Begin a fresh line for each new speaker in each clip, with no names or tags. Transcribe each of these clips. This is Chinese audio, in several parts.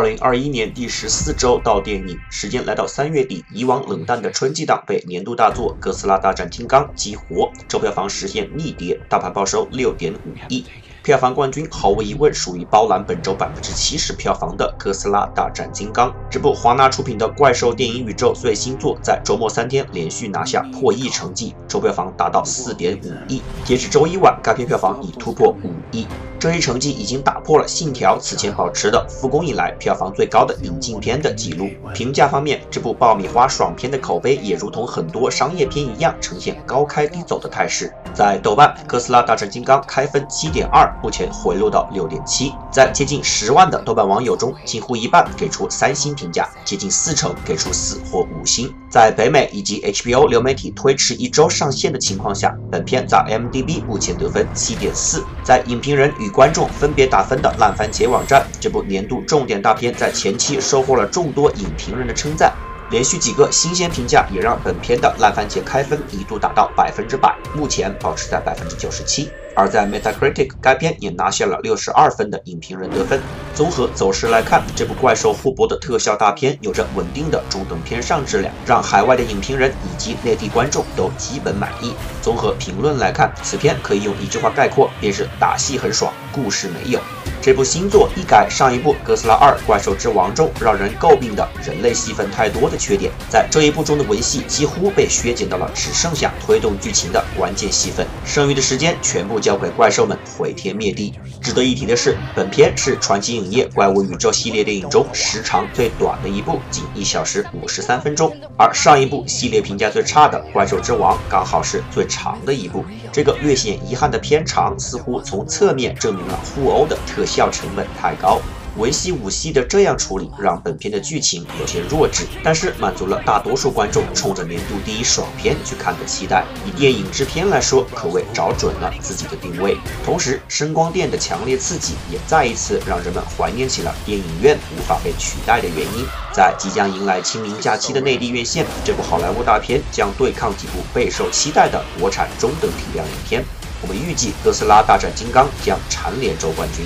二零二一年第十四周到电影，时间来到三月底，以往冷淡的春季档被年度大作《哥斯拉大战金刚》激活，周票房实现逆跌，大盘报收六点五亿。票房冠军毫无疑问属于包揽本周百分之七十票房的《哥斯拉大战金刚》。这部华纳出品的怪兽电影宇宙最新作，在周末三天连续拿下破亿成绩，周票房达到四点五亿。截至周一晚，该片票房已突破五亿。这一成绩已经打破了《信条》此前保持的复工以来票房最高的引进片的记录。评价方面，这部爆米花爽片的口碑也如同很多商业片一样，呈现高开低走的态势。在豆瓣，《哥斯拉大战金刚》开分七点二，目前回落到六点七。在接近十万的豆瓣网友中，近乎一半给出三星评价，接近四成给出四或五星。在北美以及 HBO 流媒体推迟一周上线的情况下，本片在 MDB 目前得分七点四。在影评人与观众分别打分的烂番茄网站，这部年度重点大片在前期收获了众多影评人的称赞，连续几个新鲜评价也让本片的烂番茄开分一度达到百分之百，目前保持在百分之九十七。而在 Metacritic，该片也拿下了六十二分的影评人得分。综合走势来看，这部怪兽互搏的特效大片有着稳定的中等偏上质量，让海外的影评人以及内地观众都基本满意。综合评论来看，此片可以用一句话概括，便是打戏很爽，故事没有。这部新作一改上一部《哥斯拉二：怪兽之王》中让人诟病的人类戏份太多的缺点，在这一部中的文戏几乎被削减到了只剩下推动剧情的关键戏份，剩余的时间全部交给怪兽们毁天灭地。值得一提的是，本片是传奇影业怪物宇宙系列电影中时长最短的一部，仅一小时五十三分钟，而上一部系列评价最差的《怪兽之王》刚好是最长的一部。这个略显遗憾的片长，似乎从侧面证明了互殴的特效成本太高。文戏武戏的这样处理，让本片的剧情有些弱智，但是满足了大多数观众冲着年度第一爽片去看的期待。以电影制片来说，可谓找准了自己的定位。同时，声光电的强烈刺激也再一次让人们怀念起了电影院无法被取代的原因。在即将迎来清明假期的内地院线，这部好莱坞大片将对抗几部备受期待的国产中等体量影片。我们预计《哥斯拉大战金刚》将蝉联周冠军。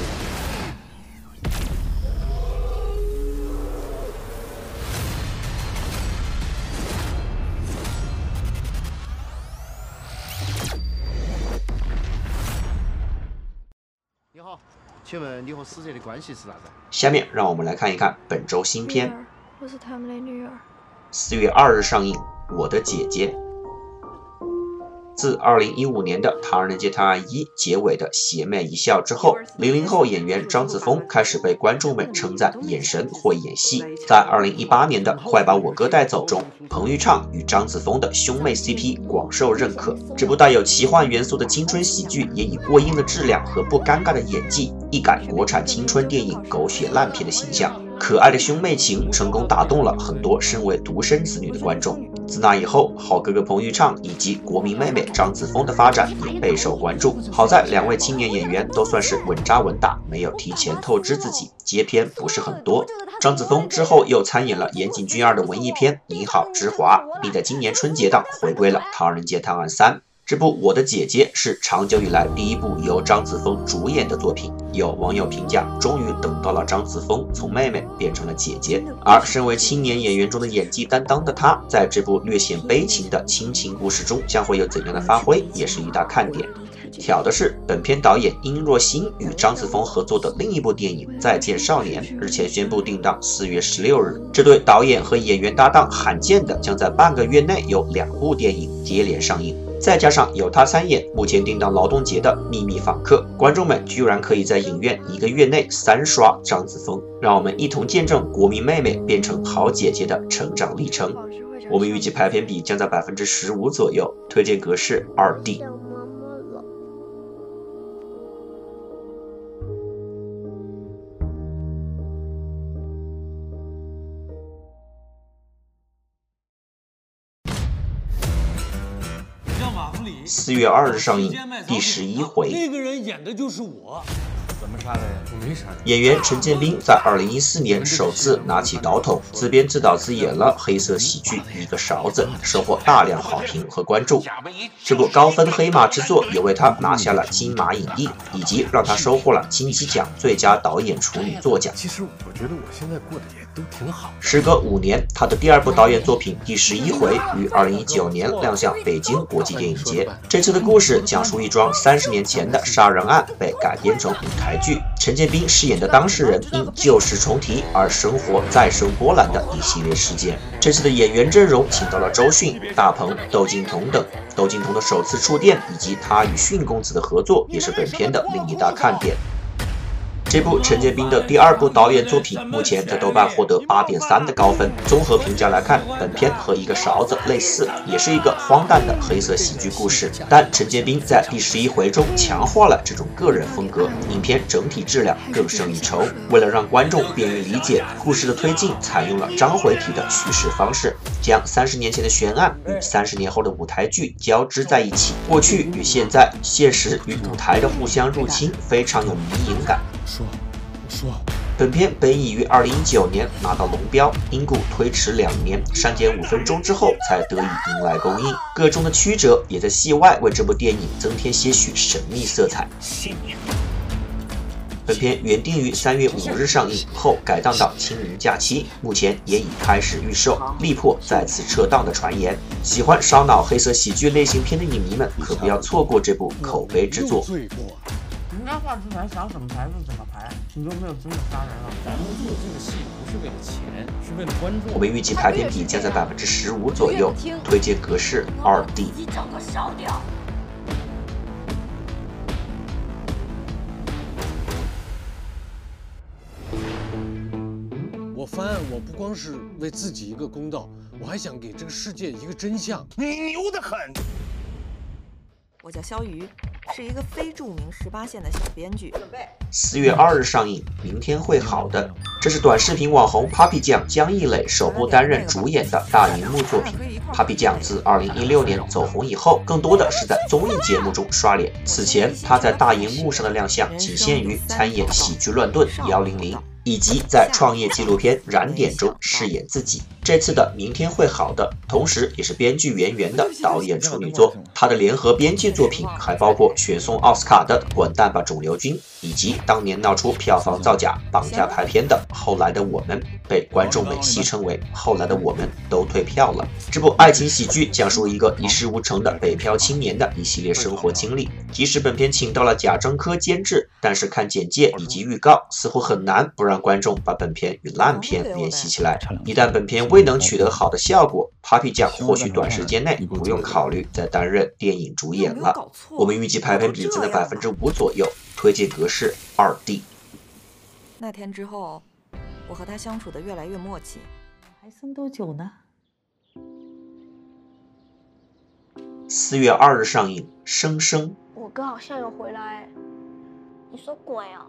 请问你和死者的关系是啥子？
下面让我们来看一看本周新片。
我是他们的女儿。
四月二日上映，《我的姐姐》。自2015年的《唐人街探案一》结尾的邪魅一笑之后，零零后演员张子枫开始被观众们称赞眼神会演戏。在2018年的《快把我哥带走》中，彭昱畅与张子枫的兄妹 CP 广受认可。这部带有奇幻元素的青春喜剧，也以过硬的质量和不尴尬的演技，一改国产青春电影狗血烂片的形象。可爱的兄妹情成功打动了很多身为独生子女的观众。自那以后，好哥哥彭昱畅以及国民妹妹张子枫的发展也备受关注。好在两位青年演员都算是稳扎稳打，没有提前透支自己，接片不是很多。张子枫之后又参演了岩井俊二的文艺片《你好，之华》，并在今年春节档回归了《唐人街探案三》。这部《我的姐姐》是长久以来第一部由张子枫主演的作品。有网友评价，终于等到了张子枫从妹妹变成了姐姐。而身为青年演员中的演技担当的她，在这部略显悲情的亲情故事中将会有怎样的发挥，也是一大看点。巧的是，本片导演殷若欣与张子枫合作的另一部电影《再见少年》日前宣布定档四月十六日。这对导演和演员搭档，罕见的将在半个月内有两部电影接连上映。再加上有他参演，目前定档劳动节的《秘密访客》，观众们居然可以在影院一个月内三刷张子枫，让我们一同见证国民妹妹变成好姐姐的成长历程。我们预计排片比将在百分之十五左右，推荐格式二 D。四月二日上映，第十一回。
那个人演的就是我。
怎么杀的呀？我没杀。
演员陈建斌在2014年首次拿起导筒，自编自导自演了黑色喜剧《一个勺子》，收获大量好评和关注。这部高分黑马之作也为他拿下了金马影帝，以及让他收获了金鸡奖最佳导演处女作奖。
其实我觉得我现在过得也都挺好。
时隔五年，他的第二部导演作品《第十一回》于2019年亮相北京国际电影节。这次的故事讲述一桩三十年前的杀人案被改编成舞台剧，陈建斌饰演的当事人因旧事重提而生活再生波澜的一系列事件。这次的演员阵容请到了周迅、大鹏、窦靖童等。窦靖童的首次触电以及他与迅公子的合作，也是本片的另一大看点。这部陈建斌的第二部导演作品，目前在豆瓣获得八点三的高分。综合评价来看，本片和一个勺子类似，也是一个荒诞的黑色喜剧故事。但陈建斌在第十一回中强化了这种个人风格，影片整体质量更胜一筹。为了让观众便于理解，故事的推进采用了章回体的叙事方式，将三十年前的悬案与三十年后的舞台剧交织在一起，过去与现在、现实与舞台的互相入侵，非常有迷影感。
说，说，
本片本已于二零一九年拿到龙标，因故推迟两年，删减五分钟之后才得以迎来公映。各中的曲折也在戏外为这部电影增添些许神秘色彩。本片原定于三月五日上映，后改档到清明假期，目前也已开始预售，力破再次撤档的传言。喜欢烧脑黑色喜剧类型片的影迷们可不要错过这部口碑之作。
画出来想怎么排就怎么排，你就没有资格杀人了。
咱们做这个戏不是为了钱，是为了观众。
我们预计排片比将在百分之十五左右，推荐格式二 D。
你整个烧掉。
我翻案，我不光是为自己一个公道，我还想给这个世界一个真相。
你牛得很。
我叫肖瑜，是一个非著名十八线的小编剧。
四月二日上映，明天会好的。这是短视频网红 Papi 酱江一磊首部担任主演的大荧幕作品。Papi 酱自二零一六年走红以后，更多的是在综艺节目中刷脸。此前，他在大荧幕上的亮相仅限于参演《喜剧乱炖幺零零》。以及在创业纪录片《燃点》中饰演自己。这次的《明天会好的》，同时也是编剧圆圆的导演处女作。他的联合编剧作品还包括雪松奥斯卡的《滚蛋吧，肿瘤君》，以及当年闹出票房造假、绑架排片的《后来的我们》，被观众们戏称为“后来的我们都退票了”。这部爱情喜剧讲述一个一事无成的北漂青年的一系列生活经历。即使本片请到了贾樟柯监制，但是看简介以及预告，似乎很难不让。让观众把本片与烂片联系起来。一旦本片未能取得好的效果，Papi 酱或许短时间内不用考虑再担任电影主演了。我们预计排片比在百分之五左右，推荐格式二 D。
那天之后，我和他相处的越来越默契。
还剩多久呢？
四月二日上映，《生生》。
我哥好像有回来。你说鬼啊？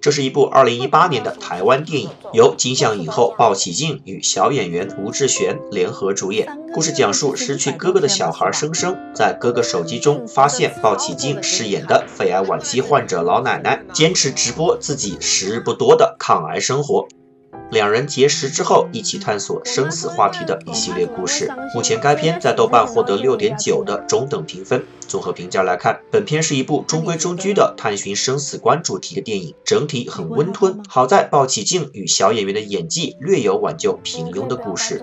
这是一部2018年的台湾电影，由金像影后鲍起静与小演员吴志璇联合主演。故事讲述失去哥哥的小孩生生，在哥哥手机中发现鲍起静饰演的肺癌晚期患者老奶奶，坚持直播自己时日不多的抗癌生活。两人结识之后，一起探索生死话题的一系列故事。目前该片在豆瓣获得六点九的中等评分。综合评价来看，本片是一部中规中矩的探寻生死观主题的电影，整体很温吞。好在鲍起静与小演员的演技略有挽救平庸的故事。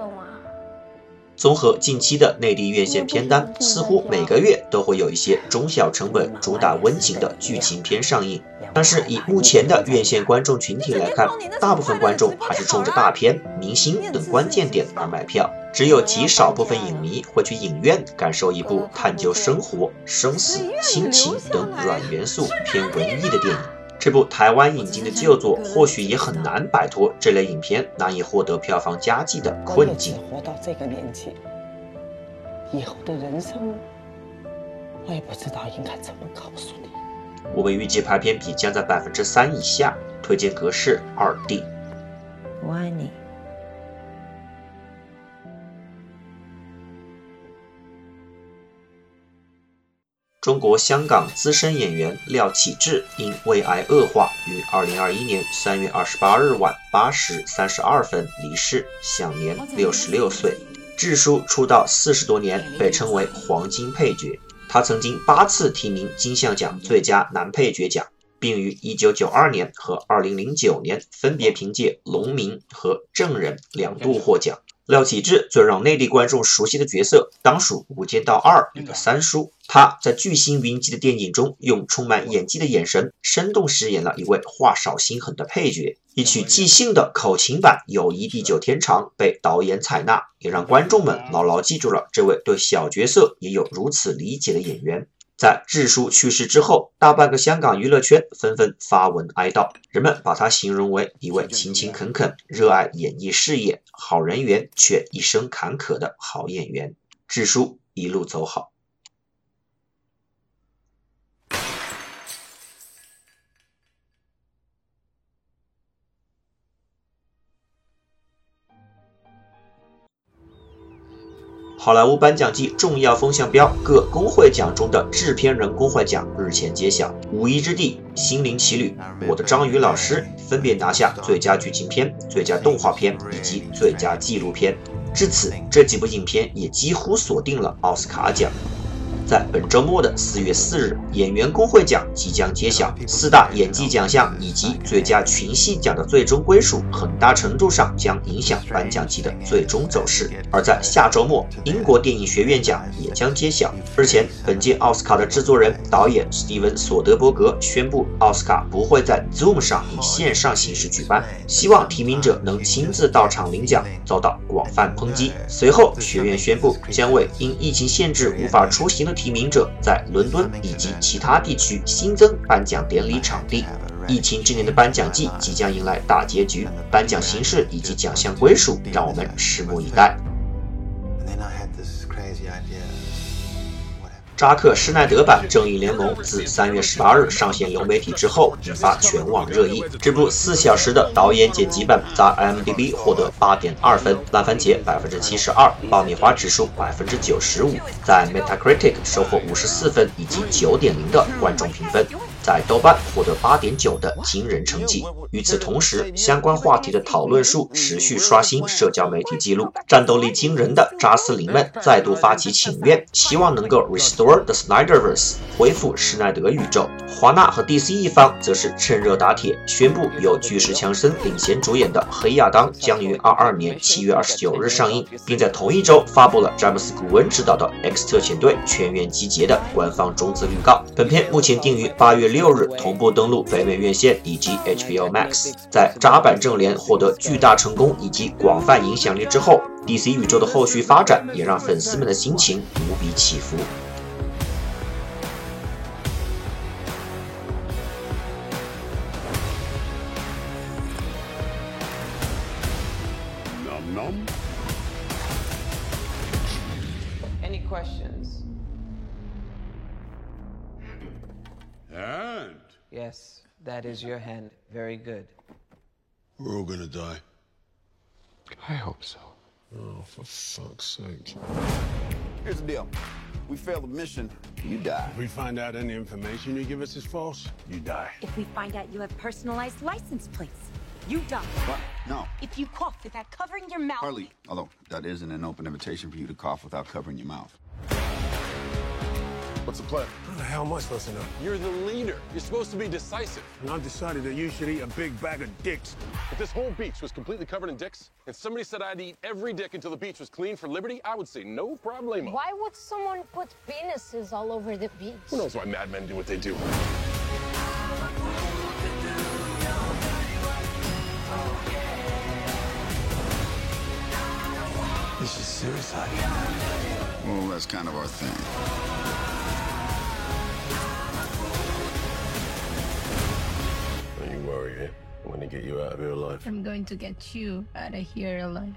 综合近期的内地院线片单，似乎每个月都会有一些中小成本、主打温情的剧情片上映。但是以目前的院线观众群体来看，大部分观众还是冲着大片、明星等关键点而买票，只有极少部分影迷会去影院感受一部探究生活、生死、亲情等软元素偏文艺的电影。这部台湾引进的旧作，或许也很难摆脱这类影片难以获得票房佳绩的困境。
活到这个年纪，以后的人生，我也不知道应该怎么告诉你。
我们预计排片比将在百分之三以下，推荐格式二 D。
我爱你。
中国香港资深演员廖启智因胃癌恶化，于2021年3月28日晚8时32分离世，享年66岁。智叔出道四十多年，被称为黄金配角。他曾经八次提名金像奖最佳男配角奖，并于1992年和2009年分别凭借《农民》和《证人》两度获奖。廖启智最让内地观众熟悉的角色，当属《无间道二》里的三叔。他在巨星云集的电影中，用充满演技的眼神，生动饰演了一位话少心狠的配角。一曲即兴的口琴版《友谊地久天长》被导演采纳，也让观众们牢牢记住了这位对小角色也有如此理解的演员。在智叔去世之后，大半个香港娱乐圈纷纷发文哀悼，人们把他形容为一位勤勤恳恳、热爱演艺事业、好人缘却一生坎坷的好演员。智叔一路走好。好莱坞颁奖季重要风向标，各工会奖中的制片人工会奖日前揭晓，《五一之地》《心灵奇旅》《我的章鱼老师》分别拿下最佳剧情片、最佳动画片以及最佳纪录片。至此，这几部影片也几乎锁定了奥斯卡奖。在本周末的四月四日，演员工会奖即将揭晓，四大演技奖项以及最佳群戏奖的最终归属，很大程度上将影响颁奖季的最终走势。而在下周末，英国电影学院奖也将揭晓。日前，本届奥斯卡的制作人、导演史蒂文·索德伯格宣布，奥斯卡不会在 Zoom 上以线上形式举办，希望提名者能亲自到场领奖，遭到广泛抨击。随后，学院宣布将为因疫情限制无法出行的提名者在伦敦以及其他地区新增颁奖典礼场地。疫情之年的颁奖季即将迎来大结局，颁奖形式以及奖项归属，让我们拭目以待。扎克施耐德版《正义联盟》自三月十八日上线流媒体之后，引发全网热议。这部四小时的导演剪辑版在 IMDB 获得八点二分，烂番茄百分之七十二，爆米花指数百分之九十五，在 Metacritic 收获五十四分以及九点零的观众评分。在豆瓣获得八点九的惊人成绩。与此同时，相关话题的讨论数持续刷新社交媒体记录。战斗力惊人的扎斯林们再度发起请愿，希望能够 restore the Snyderverse，恢复施耐德宇宙。华纳和 DC 一方则是趁热打铁，宣布由巨石强森领衔主演的《黑亚当》将于二二年七月二十九日上映，并在同一周发布了詹姆斯·古恩执导的《X 特遣队：全员集结》的官方中字预告。本片目前定于八月六。六日同步登陆北美院线以及 HBO Max，在扎板正联获得巨大成功以及广泛影响力之后，DC 宇宙的后续发展也让粉丝们的心情无比起伏。
That is your hand. Very good.
we're all gonna die.
I hope so. Oh, for fuck's sake.
Here's the deal. We fail the mission, you die.
If we find out any information you give us is false, you die.
If we find out you have personalized license plates, you die.
What? No.
If you cough without covering your mouth.
Harley, although that isn't an open invitation for you to cough without covering your mouth.
What's the plan?
How the hell am I supposed to know?
You're the leader. You're supposed to be decisive.
And I've decided that you should eat a big bag of dicks.
If this whole beach was completely covered in dicks, and somebody said I'd eat every dick until the beach was clean for liberty, I would say no problemo.
Why would someone put penises all over the beach?
Who knows why madmen do what they do?
This is suicide. Well, that's kind of our thing.
Worry, eh? I'm gonna get you out of here alive.
I'm going to get you out of here alive.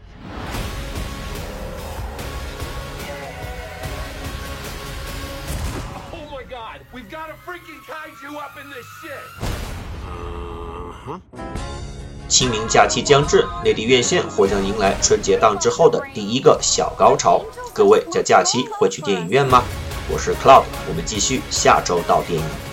Oh my god! We've got a freaking kaiju up in this shit!
清明假期将至，内地院线或将迎来春节档之后的第一个小高潮。各位在假期会去电影院吗？我是 Cloud，我们继续下周到电影。